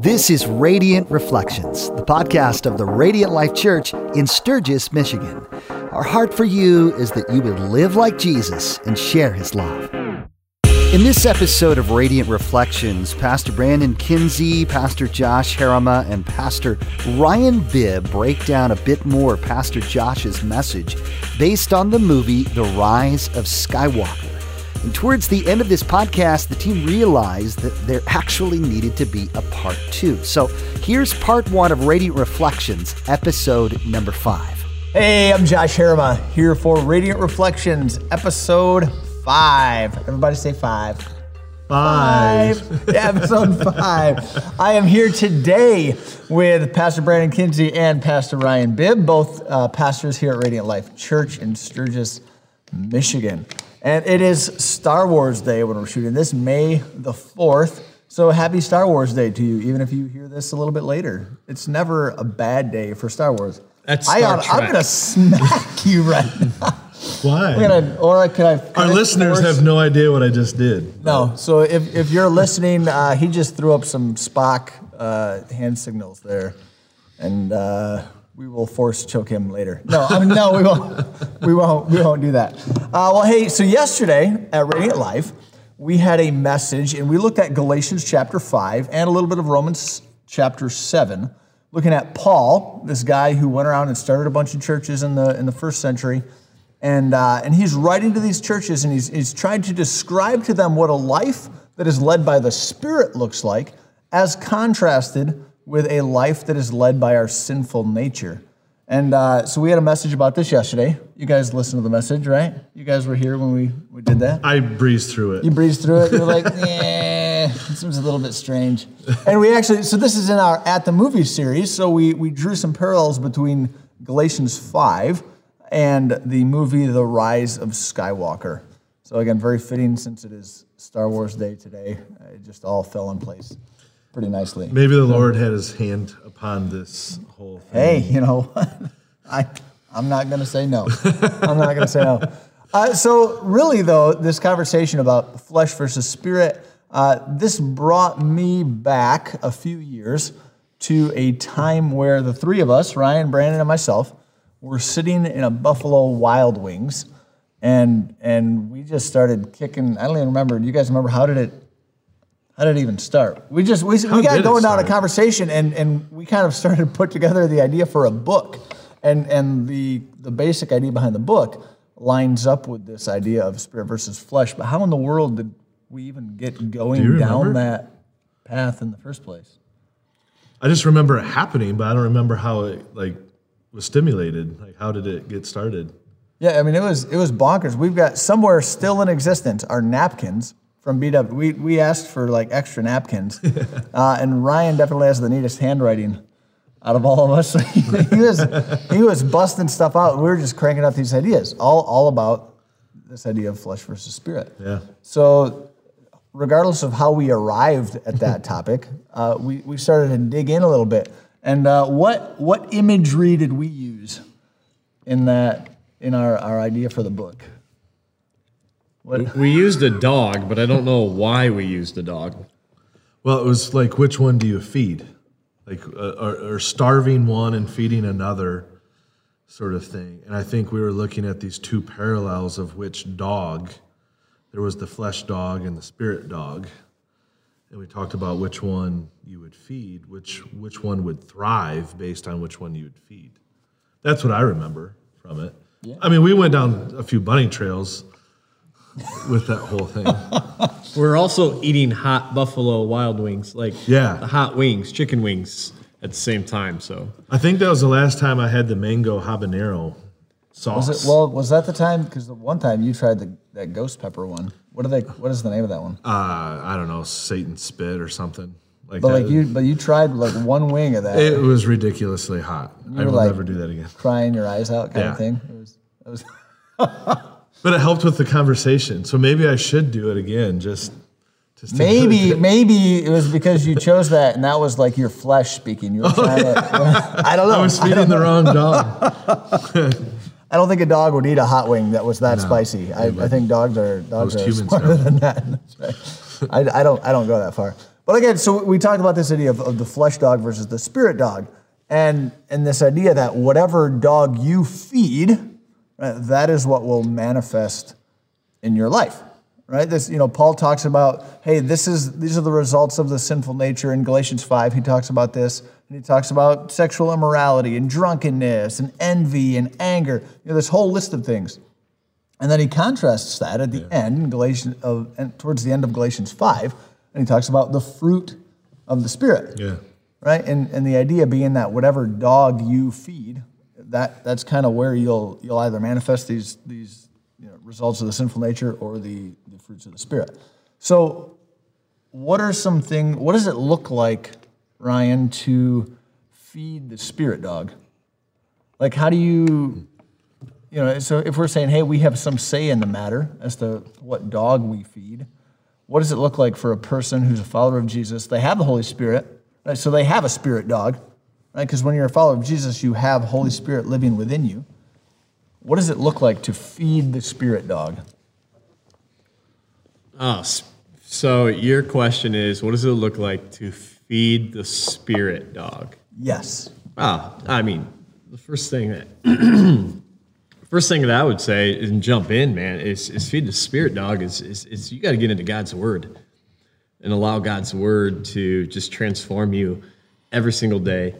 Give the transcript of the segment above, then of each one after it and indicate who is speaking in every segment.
Speaker 1: This is Radiant Reflections, the podcast of the Radiant Life Church in Sturgis, Michigan. Our heart for you is that you would live like Jesus and share his love. In this episode of Radiant Reflections, Pastor Brandon Kinsey, Pastor Josh Harama, and Pastor Ryan Bibb break down a bit more Pastor Josh's message based on the movie The Rise of Skywalker. And towards the end of this podcast, the team realized that there actually needed to be a part two. So here's part one of Radiant Reflections, episode number five.
Speaker 2: Hey, I'm Josh Harama here for Radiant Reflections, episode five. Everybody say five.
Speaker 3: Five.
Speaker 2: Yeah, episode five. I am here today with Pastor Brandon Kinsey and Pastor Ryan Bibb, both uh, pastors here at Radiant Life Church in Sturgis, Michigan. And it is Star Wars Day when we're shooting this, May the 4th. So happy Star Wars Day to you, even if you hear this a little bit later. It's never a bad day for Star Wars.
Speaker 3: That's
Speaker 2: I
Speaker 3: Star
Speaker 2: ought- I'm going to smack you right now.
Speaker 3: Why?
Speaker 2: Gonna, or could I? could
Speaker 3: Our
Speaker 2: I
Speaker 3: listeners
Speaker 2: force-
Speaker 3: have no idea what I just did.
Speaker 2: No. So if, if you're listening, uh, he just threw up some Spock uh, hand signals there, and uh, we will force choke him later. No, I mean, no, we won't. We won't. We won't do that. Uh, well, hey. So yesterday at Radiant Life, we had a message, and we looked at Galatians chapter five and a little bit of Romans chapter seven, looking at Paul, this guy who went around and started a bunch of churches in the in the first century. And, uh, and he's writing to these churches and he's, he's trying to describe to them what a life that is led by the Spirit looks like, as contrasted with a life that is led by our sinful nature. And uh, so we had a message about this yesterday. You guys listened to the message, right? You guys were here when we, we did that.
Speaker 3: I breezed through it.
Speaker 2: You breezed through it. You're like, yeah, it seems a little bit strange. And we actually, so this is in our at the movie series. So we we drew some parallels between Galatians five and the movie The Rise of Skywalker. So again, very fitting since it is Star Wars Day today. It just all fell in place pretty nicely.
Speaker 3: Maybe the Lord had his hand upon this whole thing.
Speaker 2: Hey, you know, I, I'm not going to say no. I'm not going to say no. Uh, so, really, though, this conversation about flesh versus spirit, uh, this brought me back a few years to a time where the three of us, Ryan, Brandon, and myself, were sitting in a Buffalo Wild Wings, and and we just started kicking. I don't even remember. Do you guys remember how did it? How did it even start? We just we, we got going down a conversation and, and we kind of started to put together the idea for a book. And and the the basic idea behind the book lines up with this idea of spirit versus flesh. But how in the world did we even get going
Speaker 3: you
Speaker 2: down that path in the first place?
Speaker 3: I just remember it happening, but I don't remember how it like was stimulated. Like how did it get started?
Speaker 2: Yeah, I mean it was it was bonkers. We've got somewhere still in existence are napkins from BW. We we asked for like extra napkins, uh, and Ryan definitely has the neatest handwriting out of all of us. he, he was he was busting stuff out. We were just cranking out these ideas, all all about this idea of flesh versus spirit.
Speaker 3: Yeah.
Speaker 2: So, regardless of how we arrived at that topic, uh, we, we started to dig in a little bit. And uh, what what imagery did we use in that in our, our idea for the book? What,
Speaker 4: We used a dog, but I don't know why we used a dog.
Speaker 3: Well, it was like which one do you feed? Like uh, or, or starving one and feeding another sort of thing. And I think we were looking at these two parallels of which dog. There was the flesh dog and the spirit dog. And we talked about which one you would feed, which which one would thrive based on which one you would feed. That's what I remember from it. I mean, we went down a few bunny trails with that whole thing.
Speaker 4: We're also eating hot Buffalo Wild Wings, like
Speaker 3: Yeah.
Speaker 4: the hot wings, chicken wings at the same time. So
Speaker 3: I think that was the last time I had the mango habanero sauce.
Speaker 2: was it, well, was that the time? Because the one time you tried the, that ghost pepper one. What are they? What is the name of that one?
Speaker 3: uh, I don't know, Satan spit or something like
Speaker 2: But
Speaker 3: that.
Speaker 2: like you, but you tried like one wing of that,
Speaker 3: it was ridiculously hot. I
Speaker 2: were
Speaker 3: will
Speaker 2: like-
Speaker 3: never do that again.
Speaker 2: crying your eyes out kind
Speaker 3: Yeah.
Speaker 2: of thing. It was, it was
Speaker 3: But it helped with the conversation, so maybe I should do it again. Just, just to-
Speaker 2: Maybe, maybe it was because you chose that, and that was like your flesh speaking. You were oh, trying to, I don't know.
Speaker 3: I was
Speaker 2: I,
Speaker 3: feeding the wrong dog.
Speaker 2: I don't think a dog would eat a hot wing that was that spicy. I, I think dogs are dogs are
Speaker 3: humans
Speaker 2: smarter than that. Right. I, I don't I don't go that far. But again, so we talked about this idea of, of the flesh dog versus the spirit dog, and and this idea that whatever dog you feed, right, that is what will manifest in your life. Right? This, you know, Paul talks about, hey, this is these are the results of the sinful nature in Galatians 5. He talks about this, and he talks about sexual immorality and drunkenness and envy and anger. You know, this whole list of things. And then he contrasts that at the end, in Galatians of, and towards the end of Galatians 5, and he talks about the fruit of the Spirit.
Speaker 3: Yeah.
Speaker 2: Right? And, and the idea being that whatever dog you feed, that, that's kind of where you'll, you'll either manifest these, these you know, results of the sinful nature or the, the fruits of the Spirit. So, what are some things, what does it look like, Ryan, to feed the Spirit dog? Like, how do you you know, so if we're saying, hey, we have some say in the matter as to what dog we feed, what does it look like for a person who's a follower of Jesus? They have the Holy Spirit, right? So they have a spirit dog, right? Because when you're a follower of Jesus, you have Holy Spirit living within you. What does it look like to feed the spirit dog?
Speaker 4: Oh, so your question is, what does it look like to feed the spirit dog?
Speaker 2: Yes.
Speaker 4: Ah, I mean, the first thing that first thing that I would say and jump in, man, is, is feed the spirit dog. Is is, is you got to get into God's word and allow God's word to just transform you every single day.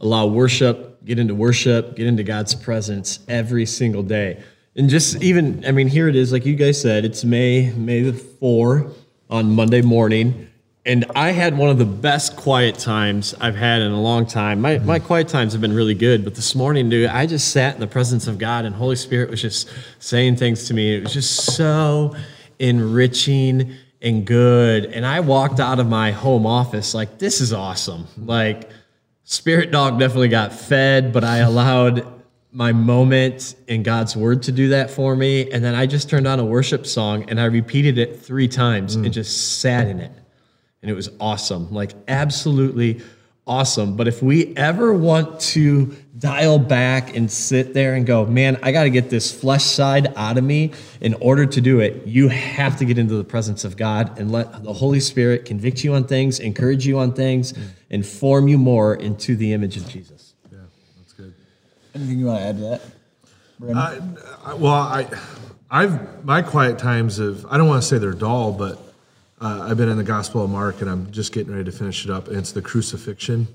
Speaker 4: Allow worship, get into worship, get into God's presence every single day. And just even, I mean, here it is, like you guys said, it's May, May the 4 on Monday morning. And I had one of the best quiet times I've had in a long time. My, my mm-hmm. quiet times have been really good, but this morning, dude, I just sat in the presence of God and Holy Spirit was just saying things to me. It was just so enriching and good. And I walked out of my home office like, this is awesome. Like, Spirit Dog definitely got fed, but I allowed my moment in God's word to do that for me. And then I just turned on a worship song and I repeated it three times and mm. just sat in it. And it was awesome, like absolutely awesome. But if we ever want to dial back and sit there and go, man, I got to get this flesh side out of me in order to do it, you have to get into the presence of God and let the Holy Spirit convict you on things, encourage you on things, mm. and form you more into the image of Jesus.
Speaker 3: Yeah, that's good.
Speaker 2: Anything you want to add to that? Brandon?
Speaker 3: I, well, I, I've my quiet times of I don't want to say they're dull, but uh, I've been in the Gospel of Mark and I'm just getting ready to finish it up. And it's the crucifixion.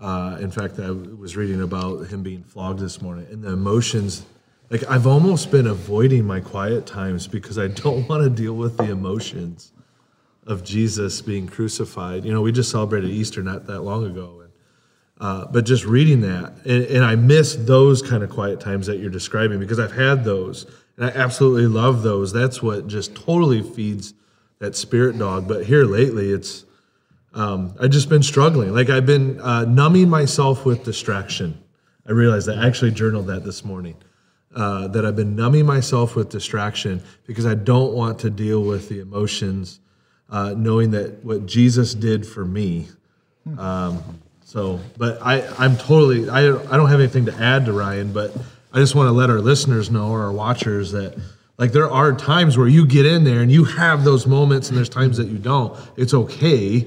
Speaker 3: Uh, in fact, I was reading about him being flogged this morning and the emotions. Like I've almost been avoiding my quiet times because I don't want to deal with the emotions of Jesus being crucified. You know, we just celebrated Easter not that long ago, and uh, but just reading that, and, and I miss those kind of quiet times that you're describing because I've had those, and I absolutely love those. That's what just totally feeds that spirit dog. But here lately, it's um, I've just been struggling. Like I've been uh, numbing myself with distraction. I realized that I actually journaled that this morning. Uh, that I've been numbing myself with distraction because I don't want to deal with the emotions, uh, knowing that what Jesus did for me. Um, so, but I, I'm totally, I, I don't have anything to add to Ryan, but I just want to let our listeners know or our watchers that like there are times where you get in there and you have those moments and there's times that you don't. It's okay,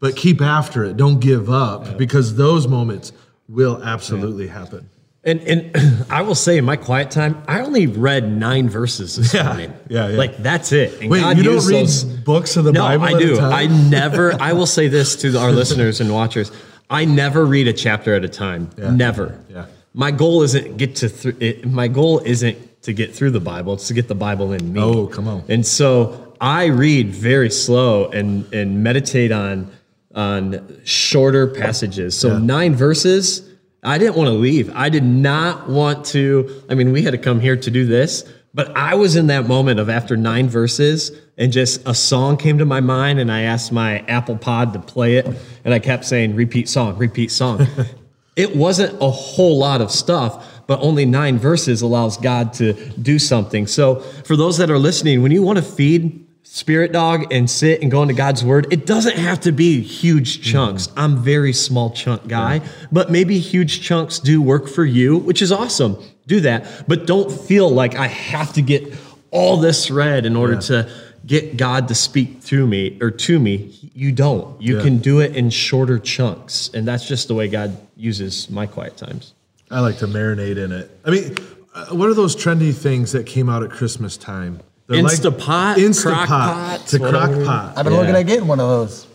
Speaker 3: but keep after it. Don't give up because those moments will absolutely happen.
Speaker 4: And and I will say in my quiet time, I only read nine verses this
Speaker 3: Yeah,
Speaker 4: morning.
Speaker 3: yeah, yeah.
Speaker 4: Like that's it. And
Speaker 3: Wait,
Speaker 4: God
Speaker 3: you don't read
Speaker 4: those-
Speaker 3: books of the
Speaker 4: no,
Speaker 3: Bible?
Speaker 4: I do. I never. I will say this to our listeners and watchers: I never read a chapter at a time. Never.
Speaker 3: Yeah.
Speaker 4: My goal isn't get to. Th- it, my goal isn't to get through the Bible. It's to get the Bible in me.
Speaker 3: Oh, come on.
Speaker 4: And so I read very slow and and meditate on on shorter passages. So
Speaker 3: Yeah.
Speaker 4: nine verses. I didn't want to leave. I did not want to. I mean, we had to come here to do this, but I was in that moment of after nine verses, and just a song came to my mind, and I asked my Apple Pod to play it, and I kept saying, "Repeat song, repeat song." it wasn't a whole lot of stuff, but only nine verses allows God to do something. So, for those that are listening, when you want to feed Spirit Dog and sit and go into God's Word, it doesn't have to be huge chunks. Mm-hmm. I'm very small chunk guy, but maybe huge chunks do work for you, which is awesome. Do that, but don't feel like I have to get all this read in order to get God to speak through me or to me. You don't. You
Speaker 3: Yeah.
Speaker 4: can do it in shorter chunks, and that's just the way God uses my quiet times.
Speaker 3: I like to marinate in it. I mean, uh, what are those trendy things that came out at Christmas time? They're
Speaker 4: Instapot,
Speaker 3: Instapot,
Speaker 4: Crock-Pot,
Speaker 3: to
Speaker 4: whatever.
Speaker 3: Crock-Pot.
Speaker 2: I've been
Speaker 4: Yeah.
Speaker 2: looking at getting one of those.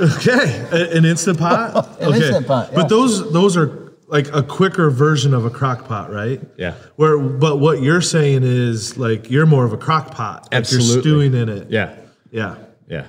Speaker 3: Okay, an Instant Pot.
Speaker 2: An
Speaker 3: okay.
Speaker 2: Instant Pot, yeah.
Speaker 3: But those those are like a quicker version of a crock pot, right?
Speaker 4: Yeah.
Speaker 3: Where, but what you're saying is like you're more of a crock pot. Like You're stewing in it.
Speaker 4: Yeah,
Speaker 3: Yeah.
Speaker 4: yeah.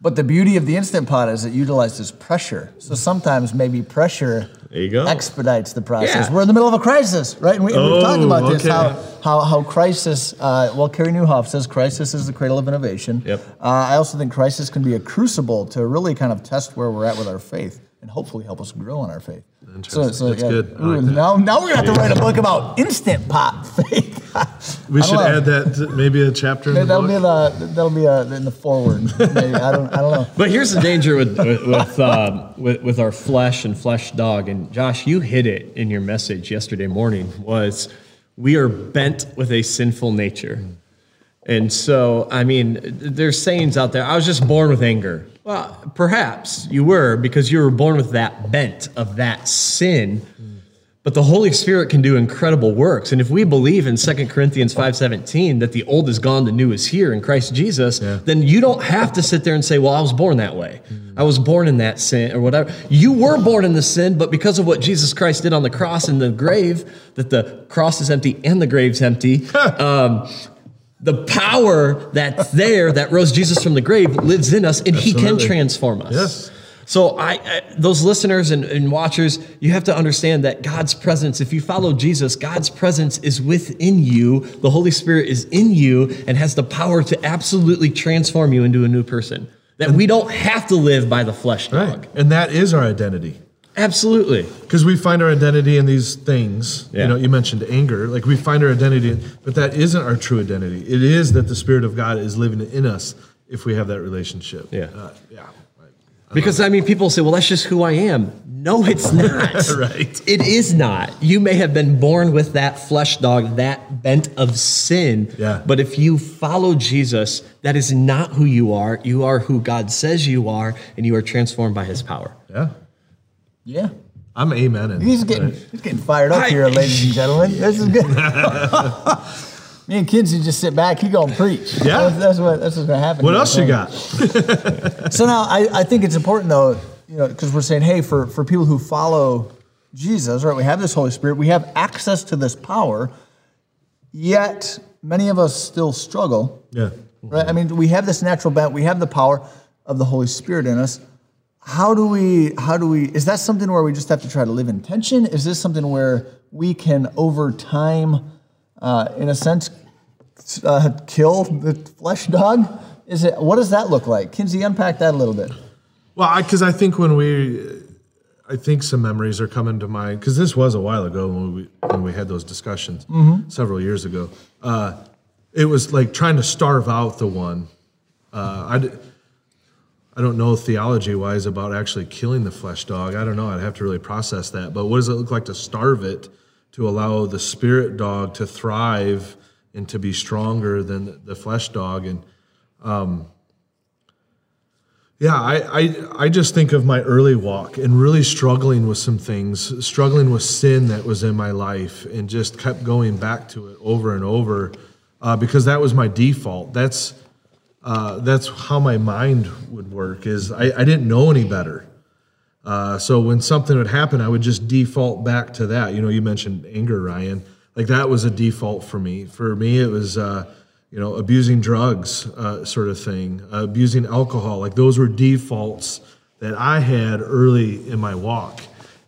Speaker 2: But the beauty of the Instant Pot is it utilizes pressure. So sometimes maybe pressure
Speaker 4: There you go.
Speaker 2: expedites the process.
Speaker 4: Yeah.
Speaker 2: We're in the middle of a crisis, right? And we,
Speaker 3: Oh,
Speaker 2: we've talked about this, how, how, how crisis, uh, well, Carey Nieuwhof says crisis is the cradle of innovation.
Speaker 4: Yep.
Speaker 2: Uh, I also think crisis can be a crucible to really kind of test where we're at with our faith and hopefully help us grow in our faith.
Speaker 3: Interesting. That's good. I
Speaker 2: Ooh,
Speaker 3: like that.
Speaker 2: now, now we're going to have to write a book about Instant Pot faith.
Speaker 3: We should
Speaker 2: know.
Speaker 3: add that to maybe a chapter in
Speaker 2: That'll
Speaker 3: book.
Speaker 2: be the that'll be a, in the forward. Maybe. I don't I don't know.
Speaker 4: But here's the danger with with with, um, with with our flesh and flesh dog. And Josh, you hit it in your message yesterday morning. Was we are bent with a sinful nature, and so I mean, there's sayings out there. I was just born with anger. Well, perhaps you were because you were born with that bent of that sin. But the Holy Spirit can do incredible works. And if we believe in 2 Corinthians 5:17 that the old is gone, the new is here in Christ Jesus,
Speaker 3: Yeah.
Speaker 4: then you don't have to sit there and say, "Well, I was born that way. I was born in that sin or whatever." You were born in the sin, but because of what Jesus Christ did on the cross and the grave, that the cross is empty and the grave's empty, um, the power that's there that rose Jesus from the grave lives in us, and He can transform us.
Speaker 3: Yes.
Speaker 4: So I, I those listeners and, and watchers, you have to understand that God's presence, if you follow Jesus, God's presence is within you. The Holy Spirit is in you and has the power to absolutely transform you into a new person. That we don't have to live by the flesh dog.
Speaker 3: Right. And that is our identity.
Speaker 4: Absolutely.
Speaker 3: Because we find our identity in these things.
Speaker 4: Yeah.
Speaker 3: You know, you mentioned anger. Like we find our identity, but that isn't our true identity. It is that the Spirit of God is living in us if we have that relationship.
Speaker 4: Yeah.
Speaker 3: Uh, yeah.
Speaker 4: Because I mean, people say, well, that's just who I am. No, it's not.
Speaker 3: Right.
Speaker 4: It is not. You may have been born with that flesh dog, that bent of sin.
Speaker 3: Yeah.
Speaker 4: But if you follow Jesus, that is not who you are. You are who God says you are, and you are transformed by his power.
Speaker 3: Yeah.
Speaker 2: Yeah.
Speaker 3: I'm amen.
Speaker 2: He's getting he's getting fired up here, ladies and gentlemen. This is good. Me and Kinsey just sit back. He gonna preach.
Speaker 3: Yeah.
Speaker 2: that's, that's what that's what's gonna happen.
Speaker 3: What else you got?
Speaker 2: So now I, I think it's important though, you know, because we're saying, hey, for for people who follow Jesus, right? We have this Holy Spirit. We have access to this power. Yet many of us still struggle.
Speaker 3: Yeah.
Speaker 2: Right? I mean, we have this natural bent. We have the power of the Holy Spirit in us. How do we? How do we? Is that something where we just have to try to live in tension? Is this something where we can, over time, uh, in a sense, uh, kill the flesh dog? Is it? What does that look like? Kinsey, unpack that a little bit.
Speaker 3: Well, because I, think when we, I think some memories are coming to mind because this was a while ago when we when we had those discussions several years ago. Uh, it was like trying to starve out the one. Uh, I, I don't know theology wise about actually killing the flesh dog. I don't know. I'd have to really process that. But what does it look like to starve it to allow the spirit dog to thrive and to be stronger than the flesh dog? And yeah, I, I I just think of my early walk and really struggling with some things, struggling with sin that was in my life, and just kept going back to it over and over uh, because that was my default. That's uh, that's how my mind would work. Is I, I didn't know any better. Uh, so when something would happen, I would just default back to that. You know, you mentioned anger, Ryan. Like that was a default for me. For me, it was uh, you know abusing drugs, uh, sort of thing, uh, abusing alcohol. Like those were defaults that I had early in my walk.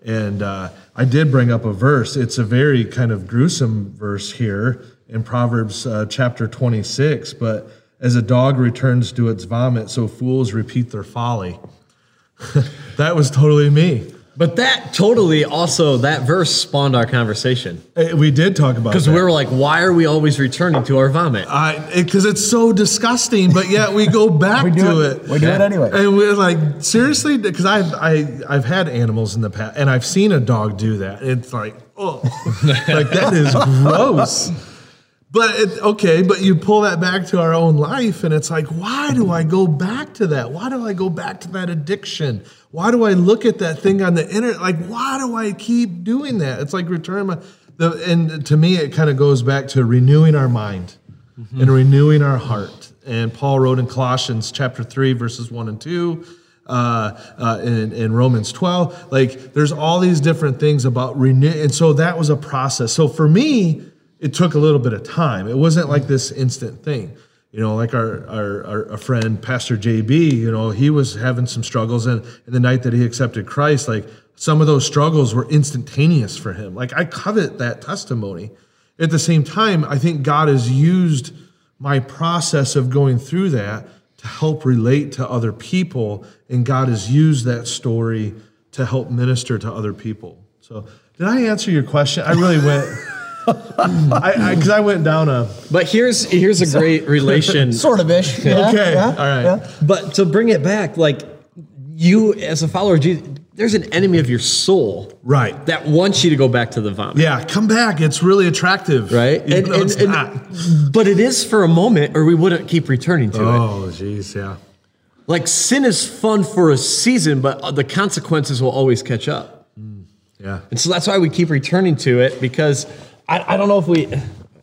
Speaker 3: And uh, I did bring up a verse. It's a very kind of gruesome verse here in Proverbs uh, chapter 26. But as a dog returns to its vomit, so fools repeat their folly. that was totally me.
Speaker 4: But that totally also, that verse spawned our conversation.
Speaker 3: Eh, We did talk about
Speaker 4: it.
Speaker 3: Because
Speaker 4: we were like, why are we always returning to our vomit?
Speaker 3: because it's so disgusting, but yet we go back
Speaker 2: We do
Speaker 3: to
Speaker 2: it.
Speaker 3: it.
Speaker 2: We do it anyway.
Speaker 3: And we're like, seriously? Because I've I, I've had animals in the past, and I've seen a dog do that. It's like, oh, like that is gross. But it, okay, but you pull that back to our own life, and it's like, why do I go back to that? Why do I go back to that addiction? Why do I look at that thing on the internet? Like, why do I keep doing that? It's like return my. The, and to me, it kind of goes back to renewing our mind and renewing our heart. And Paul wrote in Colossians chapter three, verses one and two. Uh, uh, in, in Romans 12, like there's all these different things about renew, and so that was a process. So for me, it took a little bit of time. It wasn't like this instant thing. You know, like our, our, our, friend Pastor JB, you know, he was having some struggles and, and the night that he accepted Christ, like some of those struggles were instantaneous for him. Like I covet that testimony. At the same time, I think God has used my process of going through that to help relate to other people, and God has used that story to help minister to other people. So, did I answer your question? I really went. I because I, went down a
Speaker 4: But here's here's a great relation.
Speaker 2: Sort of ish. Yeah,
Speaker 3: Okay,
Speaker 2: yeah,
Speaker 3: all right.
Speaker 2: yeah.
Speaker 4: But to bring it back, like you as a follower of Jesus, there's an enemy of your soul
Speaker 3: right.
Speaker 4: that wants you to go back to the vomit.
Speaker 3: Yeah, come back. It's really attractive,
Speaker 4: Right?
Speaker 3: Even
Speaker 4: And,
Speaker 3: though
Speaker 4: and-
Speaker 3: it's
Speaker 4: and-
Speaker 3: not.
Speaker 4: but it is for a moment, or we wouldn't keep returning to it.
Speaker 3: Oh, jeez, yeah.
Speaker 4: Like sin is fun for a season, but uh, the consequences will always catch up.
Speaker 3: Mm, yeah.
Speaker 4: And so that's why we keep returning to it because I, I don't know if we,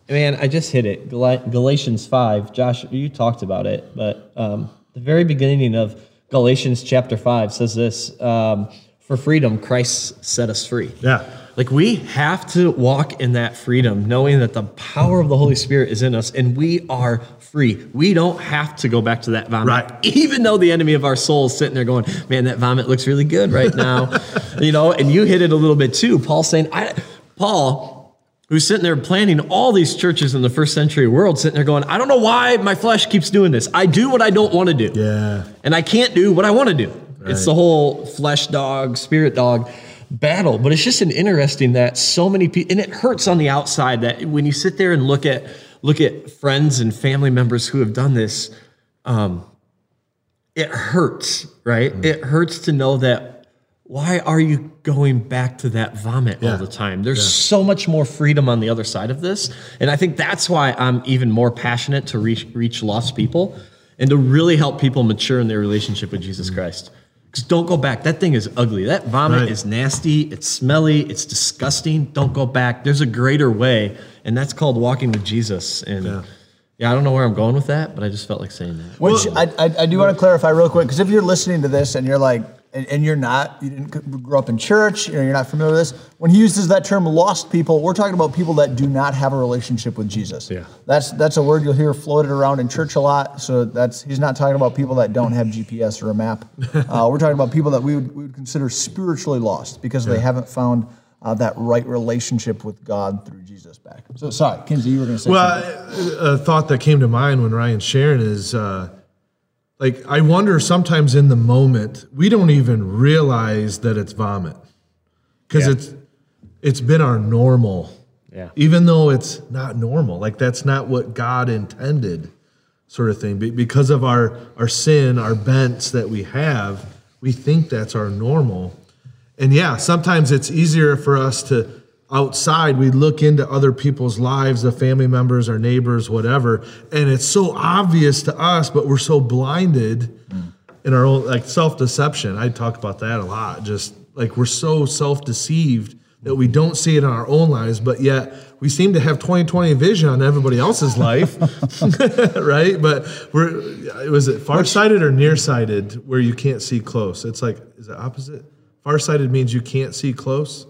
Speaker 4: man, I just hit it. Gal- Galatians 5. Josh, you talked about it, but um, the very beginning of Galatians chapter 5 says this um, For freedom, Christ set us free.
Speaker 3: Yeah.
Speaker 4: Like we have to walk in that freedom, knowing that the power of the Holy Spirit is in us and we are free. We don't have to go back to that vomit.
Speaker 3: Right.
Speaker 4: Even though the enemy of our soul is sitting there going, man, that vomit looks really good right now. you know, and you hit it a little bit too. Paul saying, I, Paul, who's sitting there planning all these churches in the first century world, sitting there going, I don't know why my flesh keeps doing this. I do what I don't want to do.
Speaker 3: Yeah.
Speaker 4: And I can't do what I want to do. It's the whole flesh dog, spirit dog battle. But it's just an interesting that so many people, and it hurts on the outside that when you sit there and look at look at friends and family members who have done this, um, it hurts, right?
Speaker 3: Mm.
Speaker 4: It hurts to know that. Why are you going back to that vomit
Speaker 3: Yeah.
Speaker 4: all the time? There's so much more freedom on the other side of this. And I think that's why I'm even more passionate to reach, reach lost people and to really help people mature in their relationship with Jesus mm-hmm. Christ. Because don't go back. That thing is ugly. That vomit
Speaker 3: Right.
Speaker 4: is nasty. It's smelly. It's disgusting. Don't go back. There's a greater way, and that's called walking with Jesus. And
Speaker 3: Yeah.
Speaker 4: yeah, I don't know where I'm going with that, but I just felt like saying that.
Speaker 2: Which I, I, I do want to clarify real quick because if you're listening to this and you're like, and, and you're not, you didn't grow up in church, you know, you're not familiar with this. When he uses that term "lost people," we're talking about people that do not have a relationship with Jesus.
Speaker 4: Yeah.
Speaker 2: that's that's a word you'll hear floated around in church a lot. So that's he's not talking about people that don't have GPS or a map. Uh, we're talking about people that we would, we would consider spiritually lost because they haven't found uh, that right relationship with God through Jesus back. So sorry, Kinsey, you were going to say something.
Speaker 3: Well, a thought that came to mind when Ryan's sharing is uh, like, I wonder sometimes in the moment, we don't even realize that it's vomit because
Speaker 4: Yeah.
Speaker 3: it's it's been our normal.
Speaker 4: Yeah.
Speaker 3: Even though it's not normal, like that's not what God intended, sort of thing. Because of our our sin, our bents that we have, we think that's our normal. And yeah, sometimes it's easier for us to outside we look into other people's lives, the family members, our neighbors, whatever, and it's so obvious to us, but we're so blinded in our own like self-deception. I talk about that a lot. Just like we're so self-deceived that we don't see it in our own lives, but yet we seem to have 2020 vision on everybody else's life. right? But we're was it farsighted or nearsighted where you can't see close? It's like is it opposite? Farsighted means you can't see close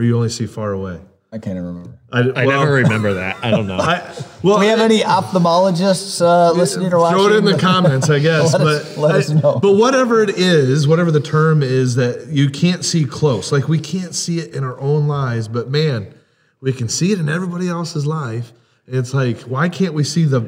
Speaker 3: or you only see far away.
Speaker 2: I can't even remember.
Speaker 3: I,
Speaker 4: I
Speaker 3: well,
Speaker 4: never remember that. I don't know.
Speaker 3: I, well,
Speaker 2: Do we have any ophthalmologists uh, listening or watching?
Speaker 3: Throw it in the comments, I guess.
Speaker 2: Let
Speaker 3: but
Speaker 2: us- let
Speaker 3: I-
Speaker 2: us know.
Speaker 3: But whatever it is, whatever the term is that you can't see close, like we can't see it in our own lives, but man, we can see it in everybody else's life. And it's like, why can't we see the,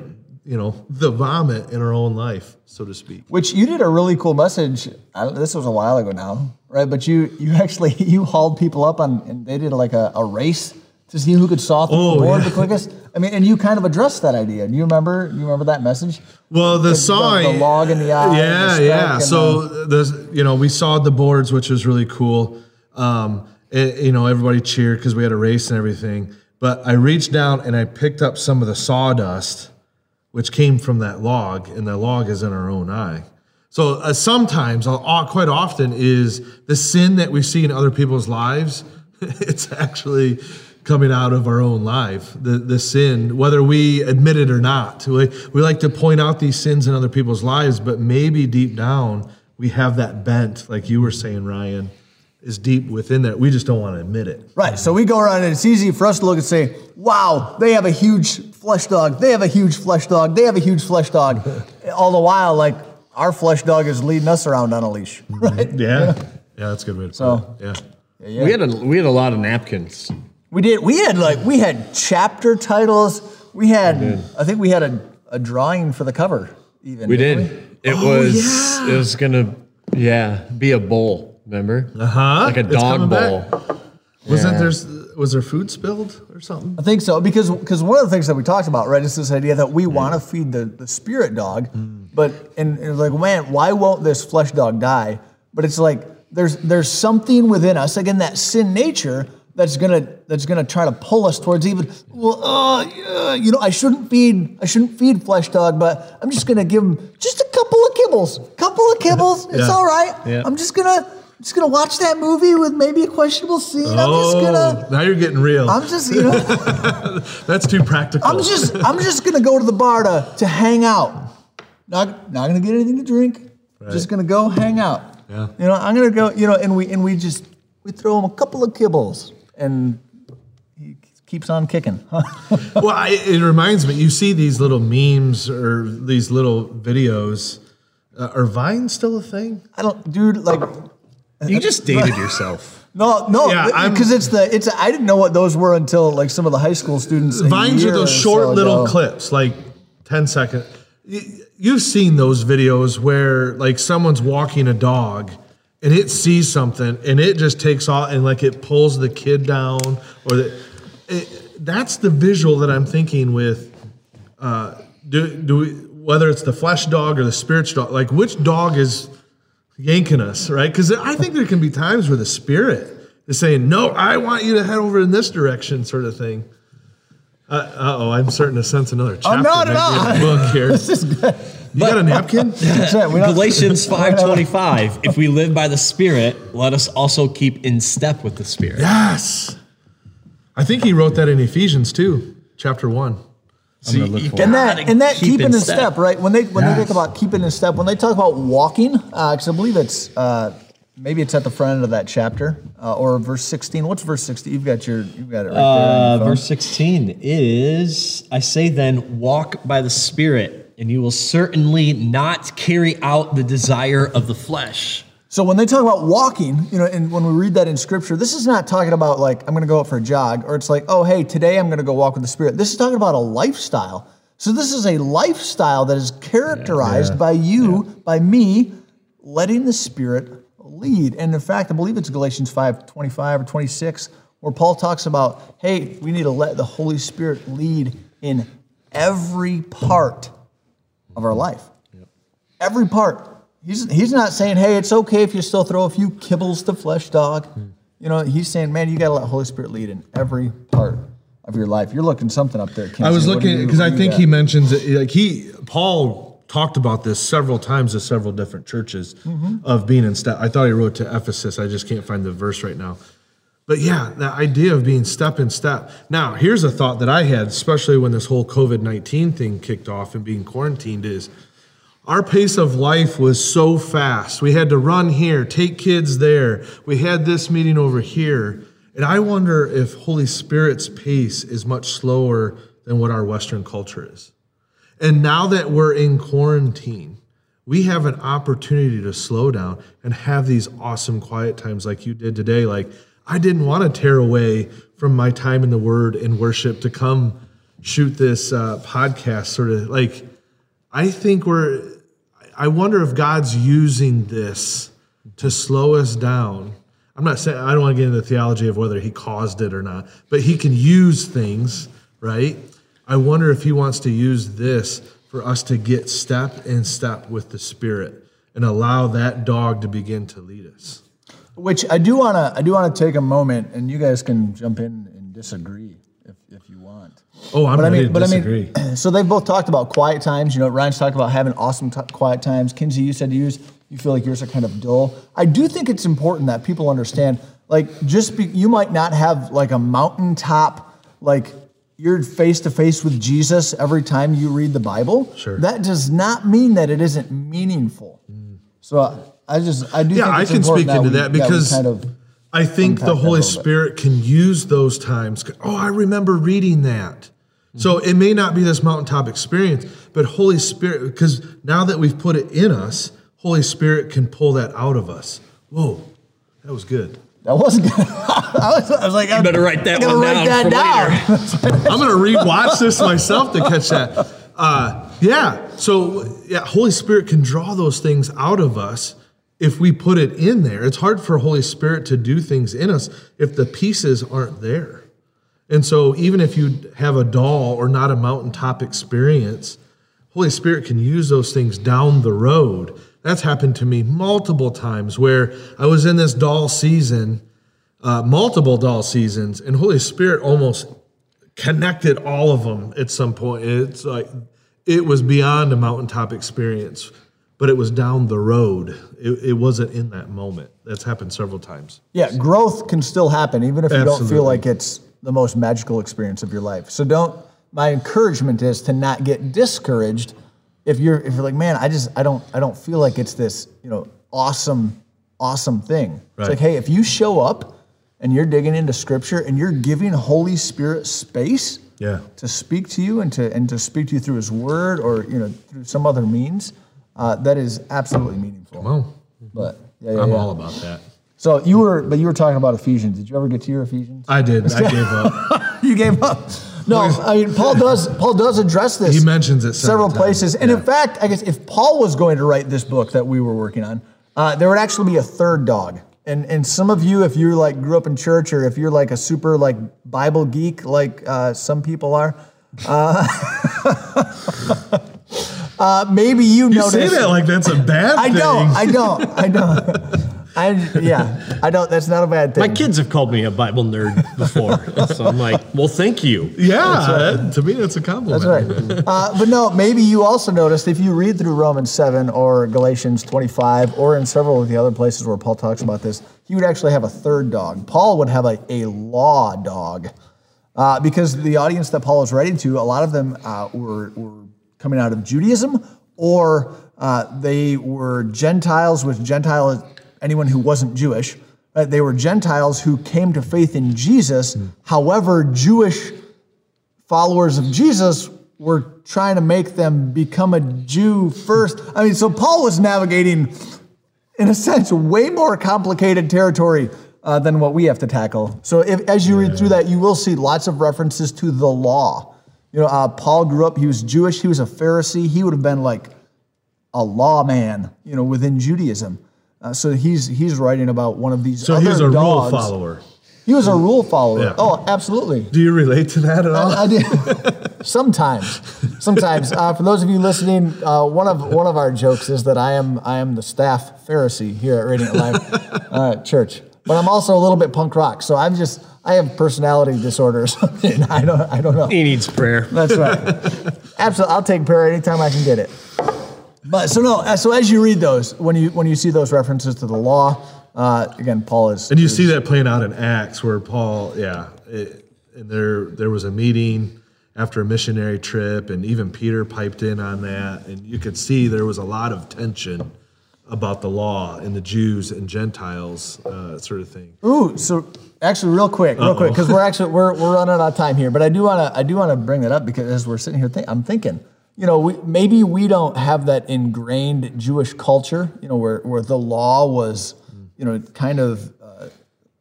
Speaker 3: you know, the vomit in our own life, so to speak?
Speaker 2: Which you did a really cool message. I, this was a while ago now, right? But you you actually you hauled people up on and they did like a, a race to see who could saw through
Speaker 3: Oh,
Speaker 2: the board
Speaker 3: yeah.
Speaker 2: the quickest. I mean, and you kind of addressed that idea. Do you remember? You remember that message?
Speaker 3: Well, the,
Speaker 2: The- the-
Speaker 3: sawing,
Speaker 2: the log in the eye and the
Speaker 3: yeah, yeah. So the you know we sawed the boards, which was really cool. Um, it- you know, everybody cheered because we had a race and everything. But I reached down and I picked up some of the sawdust, which came from that log, and the log is in our own eye. So uh, sometimes, uh, quite often, is the sin that we see in other people's lives. it's actually coming out of our own life. The the sin, whether we admit it or not. We, we like to point out these sins in other people's lives, but maybe deep down we have that bent, like you were saying, Ryan, is deep within there. We just don't want to admit it.
Speaker 2: Right. So we go around and it's easy for us to look and say, wow, they have a huge flesh dog. They have a huge flesh dog. They have a huge flesh dog. All the while, like, our flesh dog is leading us around on a leash, right?
Speaker 3: Yeah. Yeah, that's a good way to
Speaker 2: So-
Speaker 3: put it. Yeah. Yeah.
Speaker 4: We had a we had a lot of napkins.
Speaker 2: We did. We had like we had chapter titles. We had. I think we had a, a drawing for the cover. Even
Speaker 4: We
Speaker 2: didn't
Speaker 4: did. It oh, was it was gonna yeah be a bowl. Remember? Uh
Speaker 3: Huh?
Speaker 4: Like a dog bowl.
Speaker 3: back. Wasn't there's was there food spilled or something?
Speaker 2: I think so because because one of the things that we talked about, right, is this idea that we want to feed the, the spirit dog, but and, and it's like, man, why won't this flesh dog die? But it's like there's there's something within us, again, that sin nature that's gonna that's gonna try to pull us towards even well, uh, yeah, you know, I shouldn't feed I shouldn't feed flesh dog, but I'm just gonna give him just a couple of kibbles, couple of kibbles. It's all right.
Speaker 4: Yeah.
Speaker 2: I'm just gonna just gonna watch that movie with maybe a questionable scene. I'm just gonna.
Speaker 3: Oh, now you're getting real.
Speaker 2: I'm just, you know,
Speaker 3: That's too practical.
Speaker 2: I'm just I'm just gonna go to the bar to, to hang out. Not not gonna get anything to drink. Just gonna go hang out.
Speaker 3: Yeah.
Speaker 2: You know, I'm gonna go, you know, and we and we just we throw him a couple of kibbles and he keeps on kicking.
Speaker 3: well, I, it reminds me. You see these little memes or these little videos. Uh, are Vine still a thing?
Speaker 2: I don't dude like
Speaker 4: You just dated yourself.
Speaker 2: no, no,
Speaker 3: Yeah,
Speaker 2: because it's the it's I didn't know what those were until like some of the high school students.
Speaker 3: Vines are those short
Speaker 2: so
Speaker 3: little
Speaker 2: ago.
Speaker 3: clips, like 10 second. Y- You've seen those videos where like someone's walking a dog and it sees something and it just takes off and like it pulls the kid down or the, it, that's the visual that I'm thinking with uh, do, do we, whether it's the flesh dog or the spirit dog, like which dog is yanking us, right? Because I think there can be times where the spirit is saying, "No, I want you to head over in this direction," sort of thing. Uh oh, I'm starting to sense another oh, chapter.
Speaker 2: Oh, not at all.
Speaker 3: Book here.
Speaker 2: this is good.
Speaker 3: You but, got a napkin?
Speaker 5: Galatians 5:25. if we live by the Spirit, let us also keep in step with the Spirit.
Speaker 3: Yes. I think he wrote that in Ephesians too, chapter 1.
Speaker 2: And that and that
Speaker 5: keep
Speaker 2: keeping
Speaker 5: in step.
Speaker 2: step. right? When they when
Speaker 3: yes.
Speaker 2: they talk about keeping in step, when they talk about walking, because uh, I believe it's uh, maybe it's at the front end of that chapter uh, or verse sixteen. What's verse sixteen? You've got your you've got it right there.
Speaker 5: Uh, verse sixteen is I say then walk by the Spirit, and you will certainly not carry out the desire of the flesh.
Speaker 2: So when they talk about walking, you know, and when we read that in scripture, this is not talking about like I'm going to go out for a jog, or it's like, oh hey, today I'm going to go walk with the Spirit. This is talking about a lifestyle. So this is a lifestyle that is characterized by you, by me, letting the Spirit lead. And in fact, I believe it's Galatians 5, 25 or 26, where Paul talks about, hey, we need to let the Holy Spirit lead in every part of our life. Every part. He's, he's not saying, hey, it's okay if you still throw a few kibbles to flesh dog. You know, he's saying, man, you got to let Holy Spirit lead in every part of your life. You're looking something up there.
Speaker 3: I was
Speaker 2: Kinsey. What do
Speaker 3: looking because I think he mentions it. Like he, Paul talked about this several times to several different churches
Speaker 2: Mm-hmm.
Speaker 3: of being in step. I thought he wrote to Ephesus. I just can't find the verse right now. But yeah, the idea of being step in step. Now, here's a thought that I had, especially when this whole COVID 19 thing kicked off and being quarantined, is our pace of life was so fast. We had to run here, take kids there. We had this meeting over here. And I wonder if Holy Spirit's pace is much slower than what our Western culture is. And now that we're in quarantine, we have an opportunity to slow down and have these awesome quiet times like you did today. Like, I didn't want to tear away from my time in the Word and worship to come shoot this uh, podcast, sort of like, I think we're, I wonder if God's using this to slow us down. I'm not saying, I don't want to get into the theology of whether he caused it or not, but he can use things, right? I wonder if he wants to use this for us to get step in step with the Spirit and allow that dog to begin to lead us.
Speaker 2: Which I do want to I do want to take a moment, and you guys can jump in and disagree
Speaker 3: Oh, I'm
Speaker 2: But I mean,
Speaker 3: to
Speaker 2: but
Speaker 3: disagree.
Speaker 2: I mean, so they've both talked about quiet times. You know, Ryan's talked about having awesome t- quiet times. Kinsey, you said yours, you feel like yours are kind of dull. I do think it's important that people understand, like, just be, you might not have like a mountaintop, like you're face to face with Jesus every time you read the Bible.
Speaker 3: Sure.
Speaker 2: That does not mean that it isn't meaningful. Mm. So I, I just, I do.
Speaker 3: yeah,
Speaker 2: think
Speaker 3: I can
Speaker 2: important
Speaker 3: speak into
Speaker 2: we-
Speaker 3: that
Speaker 2: we
Speaker 3: because
Speaker 2: kind of,
Speaker 3: I think the Holy
Speaker 2: bit.
Speaker 3: Spirit can use those times. Oh, I remember reading that. So it may not be this mountaintop experience, but Holy Spirit, because now that we've put it in us, Holy Spirit can pull that out of us. Whoa, that was good.
Speaker 2: that wasn't good. I, was, I was like, you
Speaker 5: better write that
Speaker 2: I gotta
Speaker 5: one
Speaker 2: write
Speaker 5: down
Speaker 2: that down.
Speaker 3: I'm gonna rewatch this myself to catch that. Uh, yeah. So yeah, Holy Spirit can draw those things out of us if we put it in there. It's hard for Holy Spirit to do things in us if the pieces aren't there. And so even if you have a doll or not a mountaintop experience, Holy Spirit can use those things down the road. That's happened to me multiple times where I was in this doll season, uh, multiple doll seasons, and Holy Spirit almost connected all of them at some point. It's like it was beyond a mountaintop experience, but it was down the road. It, it wasn't in that moment. That's happened several times.
Speaker 2: Yeah, growth can still happen even if you don't feel like it's the most magical experience of your life. So don't my encouragement is to not get discouraged if you're if you're like, man, I just I don't I don't feel like it's this, you know, awesome awesome thing. It's like, hey, if you show up and you're digging into scripture and you're giving Holy Spirit space
Speaker 3: Yeah.
Speaker 2: to speak to you and to and to speak to you through his word or, you know, through some other means, uh, that is absolutely meaningful.
Speaker 3: Well,
Speaker 2: But yeah, yeah,
Speaker 3: I'm
Speaker 2: yeah.
Speaker 3: all about that.
Speaker 2: So you were, but you were talking about Ephesians. Did you ever get to your Ephesians?
Speaker 3: I did. I gave up.
Speaker 2: you gave up. No, I mean Paul does. Paul does address this.
Speaker 3: He mentions it
Speaker 2: several
Speaker 3: times,
Speaker 2: places, and in fact, I guess if Paul was going to write this book that we were working on, uh, there would actually be a third dog. And and some of you, if you like grew up in church, or if you're like a super like Bible geek, like uh, some people are, uh, uh, maybe you,
Speaker 3: You
Speaker 2: noticed.
Speaker 3: say that like that's a bad thing.
Speaker 2: I
Speaker 3: thing.
Speaker 2: don't. I don't. I don't. I yeah. I don't. That's not a bad thing.
Speaker 5: My kids have called me a Bible nerd before, so I'm like, well, thank you.
Speaker 3: yeah, that- to me that's a compliment.
Speaker 2: That's right. Uh, but no, maybe you also noticed if you read through Romans 7 or Galatians 25 or in several of the other places where Paul talks about this, he would actually have a third dog. Paul would have a, a law dog uh, because the audience that Paul was writing to, a lot of them uh, were, were coming out of Judaism or uh, they were Gentiles, which Gentile is anyone who wasn't Jewish. Right? They were Gentiles who came to faith in Jesus. However, Jewish followers of Jesus were trying to make them become a Jew first. I mean, so Paul was navigating, in a sense, way more complicated territory uh, than what we have to tackle. So, if, as you read through that, you will see lots of references to the law. You know, uh, Paul grew up; he was Jewish. He was a Pharisee. He would have been like a lawman, you know, within Judaism. Uh, so he's he's writing about one of these.
Speaker 3: So
Speaker 2: other
Speaker 3: he's a rule follower.
Speaker 2: He was a rule follower.
Speaker 3: Yeah.
Speaker 2: Oh, absolutely.
Speaker 3: Do you relate to that at all?
Speaker 2: I did. Sometimes, sometimes. Uh, for those of you listening, uh, one of one of our jokes is that I am I am the staff Pharisee here at Radiant Life uh, Church, but I'm also a little bit punk rock. So I'm just I have personality disorder or something. I don't I don't know.
Speaker 5: He needs prayer.
Speaker 2: That's right. Absolutely, I'll take prayer anytime I can get it. But so no, uh, so as you read those, when you when you see those references to the law, uh, again, Paul is
Speaker 3: And you see that playing out in Acts, where Paul, yeah, it, and there there was a meeting after a missionary trip, and even Peter piped in on that, and you could see there was a lot of tension about the law and the Jews and Gentiles, uh, sort of thing.
Speaker 2: Ooh, so actually, real quick, real quick, because we're actually we're, we're running out of time here. But I do want to I do want to bring that up because as we're sitting here, think, I'm thinking, you know, we, maybe we don't have that ingrained Jewish culture, you know, where where the law was, you know, kind of uh,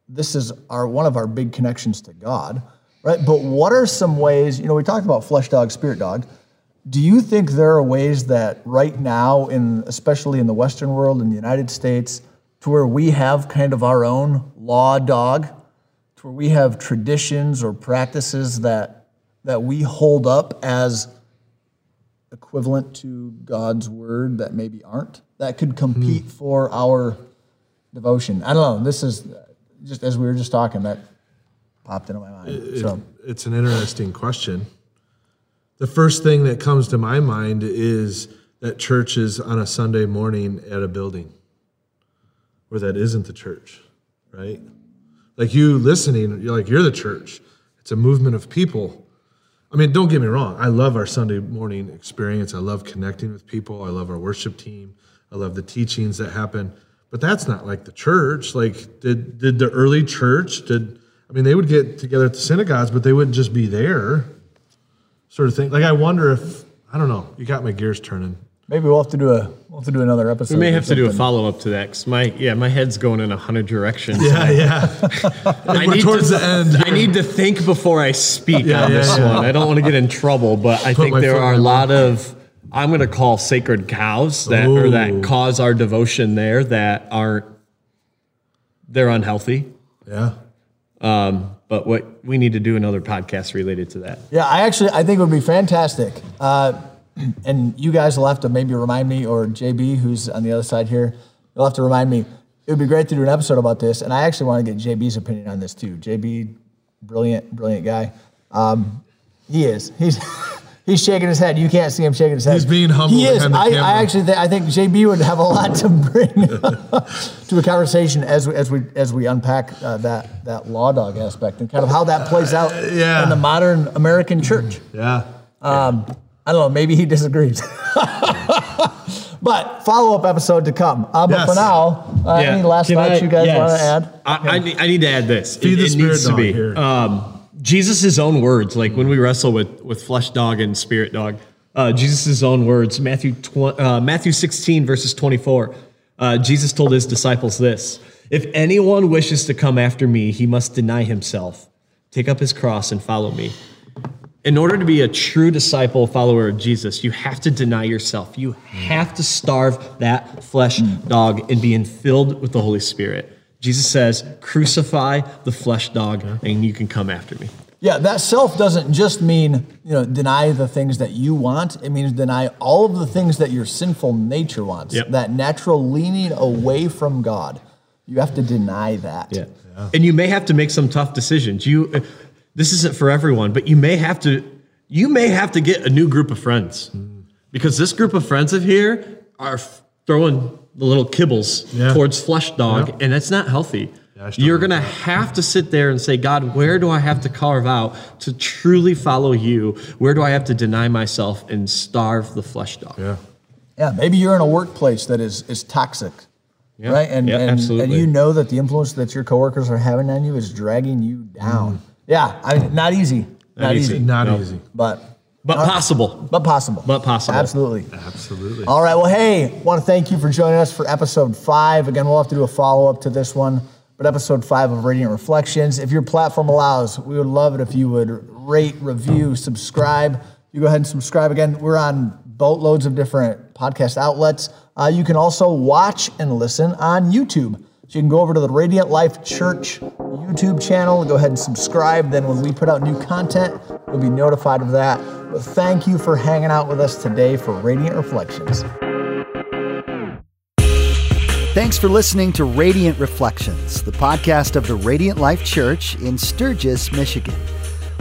Speaker 2: this is our one of our big connections to God, right? But what are some ways? You know, we talked about flesh dog, spirit dog. Do you think there are ways that right now, in especially in the Western world, in the United States, to where we have kind of our own law dog, to where we have traditions or practices that that we hold up as equivalent to God's word that maybe aren't that could compete hmm. for our devotion? I don't know. This is uh, just as we were just talking that popped into my mind. so
Speaker 3: It's an interesting question. the first thing that comes to my mind is that church is on a Sunday morning at a building where that isn't the church, right? Like you listening, you're like, you're the church. It's a movement of people. I mean, don't get me wrong. I love our Sunday morning experience. I love connecting with people. I love our worship team. I love the teachings that happen. But that's not like the church. Like, did did the early church, did I mean they would get together at the synagogues, but they wouldn't just be there, sort of thing. Like I wonder if I don't know, you got my gears turning.
Speaker 2: Maybe we'll have to do a we'll have to do another episode.
Speaker 4: We may
Speaker 2: or
Speaker 4: have to do a follow up to that because my yeah my head's going in a hundred directions.
Speaker 3: Yeah, yeah.
Speaker 4: I
Speaker 3: we're
Speaker 4: need
Speaker 3: towards
Speaker 4: to,
Speaker 3: the end
Speaker 4: I need to think before I speak
Speaker 3: Yeah,
Speaker 4: on
Speaker 3: yeah,
Speaker 4: this
Speaker 3: yeah.
Speaker 4: one. I don't want to get in trouble, but I
Speaker 3: Put
Speaker 4: think there are a
Speaker 3: my
Speaker 4: lot of I'm going to call sacred cows that or that cause our devotion there that aren't they're unhealthy.
Speaker 3: Yeah.
Speaker 4: Um, but what we need to do another podcast related to that.
Speaker 2: Yeah, I actually I think it would be fantastic. Uh, and you guys will have to maybe remind me, or JB, who's on the other side here, you'll have to remind me. It would be great to do an episode about this, and I actually want to get JB's opinion on this too. JB, brilliant, brilliant guy. Um, he is. He's he's shaking his head. You can't see him shaking his head.
Speaker 3: He's being humble
Speaker 2: He is.
Speaker 3: the
Speaker 2: I. I actually th- I think JB would have a lot to bring to a conversation as we, as we as we unpack uh, that that law dog aspect and kind of how that plays out
Speaker 3: yeah.
Speaker 2: in the modern American church.
Speaker 3: Yeah.
Speaker 2: Um, I don't know. Maybe he disagrees. but follow up episode to come. Uh, but
Speaker 3: Yes.
Speaker 2: for now, uh,
Speaker 4: Yeah.
Speaker 2: any last
Speaker 5: Can
Speaker 2: thoughts
Speaker 5: I-
Speaker 2: you guys
Speaker 5: yes.
Speaker 2: want to add?
Speaker 4: I, I, need, I need to add this.
Speaker 3: Feed the spirit
Speaker 4: needs to be.
Speaker 3: here.
Speaker 4: Um, Jesus' own words, like when we wrestle with, with flesh dog and spirit dog, uh, Jesus' own words, Matthew, tw- uh, Matthew 16, verses 24. Uh, Jesus told his disciples this If anyone wishes to come after me, he must deny himself, take up his cross, and follow me. In order to be a true disciple, follower of Jesus, you have to deny yourself. You have to starve that flesh dog and be filled with the Holy Spirit. Jesus says, crucify the flesh dog and you can come after me.
Speaker 2: Yeah, that self doesn't just mean you know deny the things that you want. It means deny all of the things that your sinful nature wants.
Speaker 4: Yep.
Speaker 2: That natural leaning away from God. You have to deny that.
Speaker 4: Yeah, And you may have to make some tough decisions. You, this isn't for everyone, but you may have to, you may have to get a new group of friends because this group of friends of here are f- throwing the little kibbles
Speaker 3: Yeah.
Speaker 4: towards flesh dog,
Speaker 3: Yeah.
Speaker 4: and that's not healthy.
Speaker 3: I struggle
Speaker 4: You're gonna have to sit there and say, God, where do I have to carve out to truly follow you? Where do I have to deny myself and starve the flesh dog?
Speaker 3: Yeah.
Speaker 2: Yeah, maybe you're in a workplace that is is toxic, right? And
Speaker 4: Yeah,
Speaker 2: and, and you know that the influence that your coworkers are having on you is dragging you down. Mm. Yeah, I mean, not easy, not,
Speaker 4: easy.
Speaker 2: easy,
Speaker 3: Not
Speaker 4: No.
Speaker 3: easy.
Speaker 2: but
Speaker 4: But possible.
Speaker 2: but possible.
Speaker 4: But possible.
Speaker 2: Absolutely.
Speaker 3: Absolutely.
Speaker 2: All right. Well, hey, want to thank you for joining us for episode five. Again, we'll have to do a follow up to this one, but episode five of Radiant Reflections. If your platform allows, we would love it if you would rate, review, subscribe. You go ahead and subscribe. Again, we're on boatloads of different podcast outlets. Uh, you can also watch and listen on YouTube. So you can go over to the Radiant Life Church YouTube channel go ahead and subscribe. Then when we put out new content, you'll be notified of that. But thank you for hanging out with us today for Radiant Reflections.
Speaker 1: Thanks for listening to Radiant Reflections, the podcast of the Radiant Life Church in Sturgis, Michigan.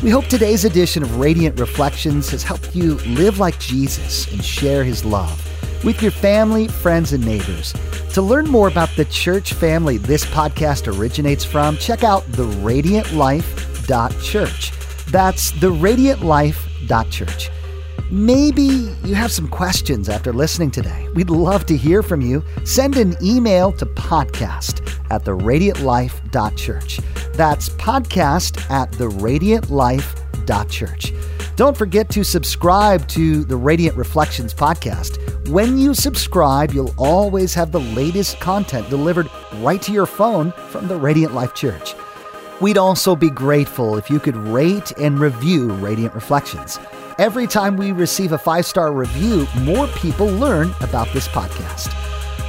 Speaker 1: We hope today's edition of Radiant Reflections has helped you live like Jesus and share his love with your family, friends, and neighbors. To learn more about the church family this podcast originates from, check out theradiantlife.church. That's theradiantlife.church. Maybe you have some questions after listening today. We'd love to hear from you. Send an email to podcast at theradiantlife.church. That's podcast at theradiantlife.church. Don't forget to subscribe to the Radiant Reflections podcast. When you subscribe, you'll always have the latest content delivered right to your phone from the Radiant Life Church. We'd also be grateful if you could rate and review Radiant Reflections. Every time we receive a five star review, more people learn about this podcast.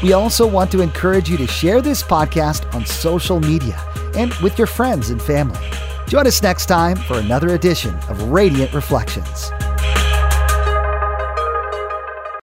Speaker 1: We also want to encourage you to share this podcast on social media and with your friends and family. Join us next time for another edition of Radiant Reflections.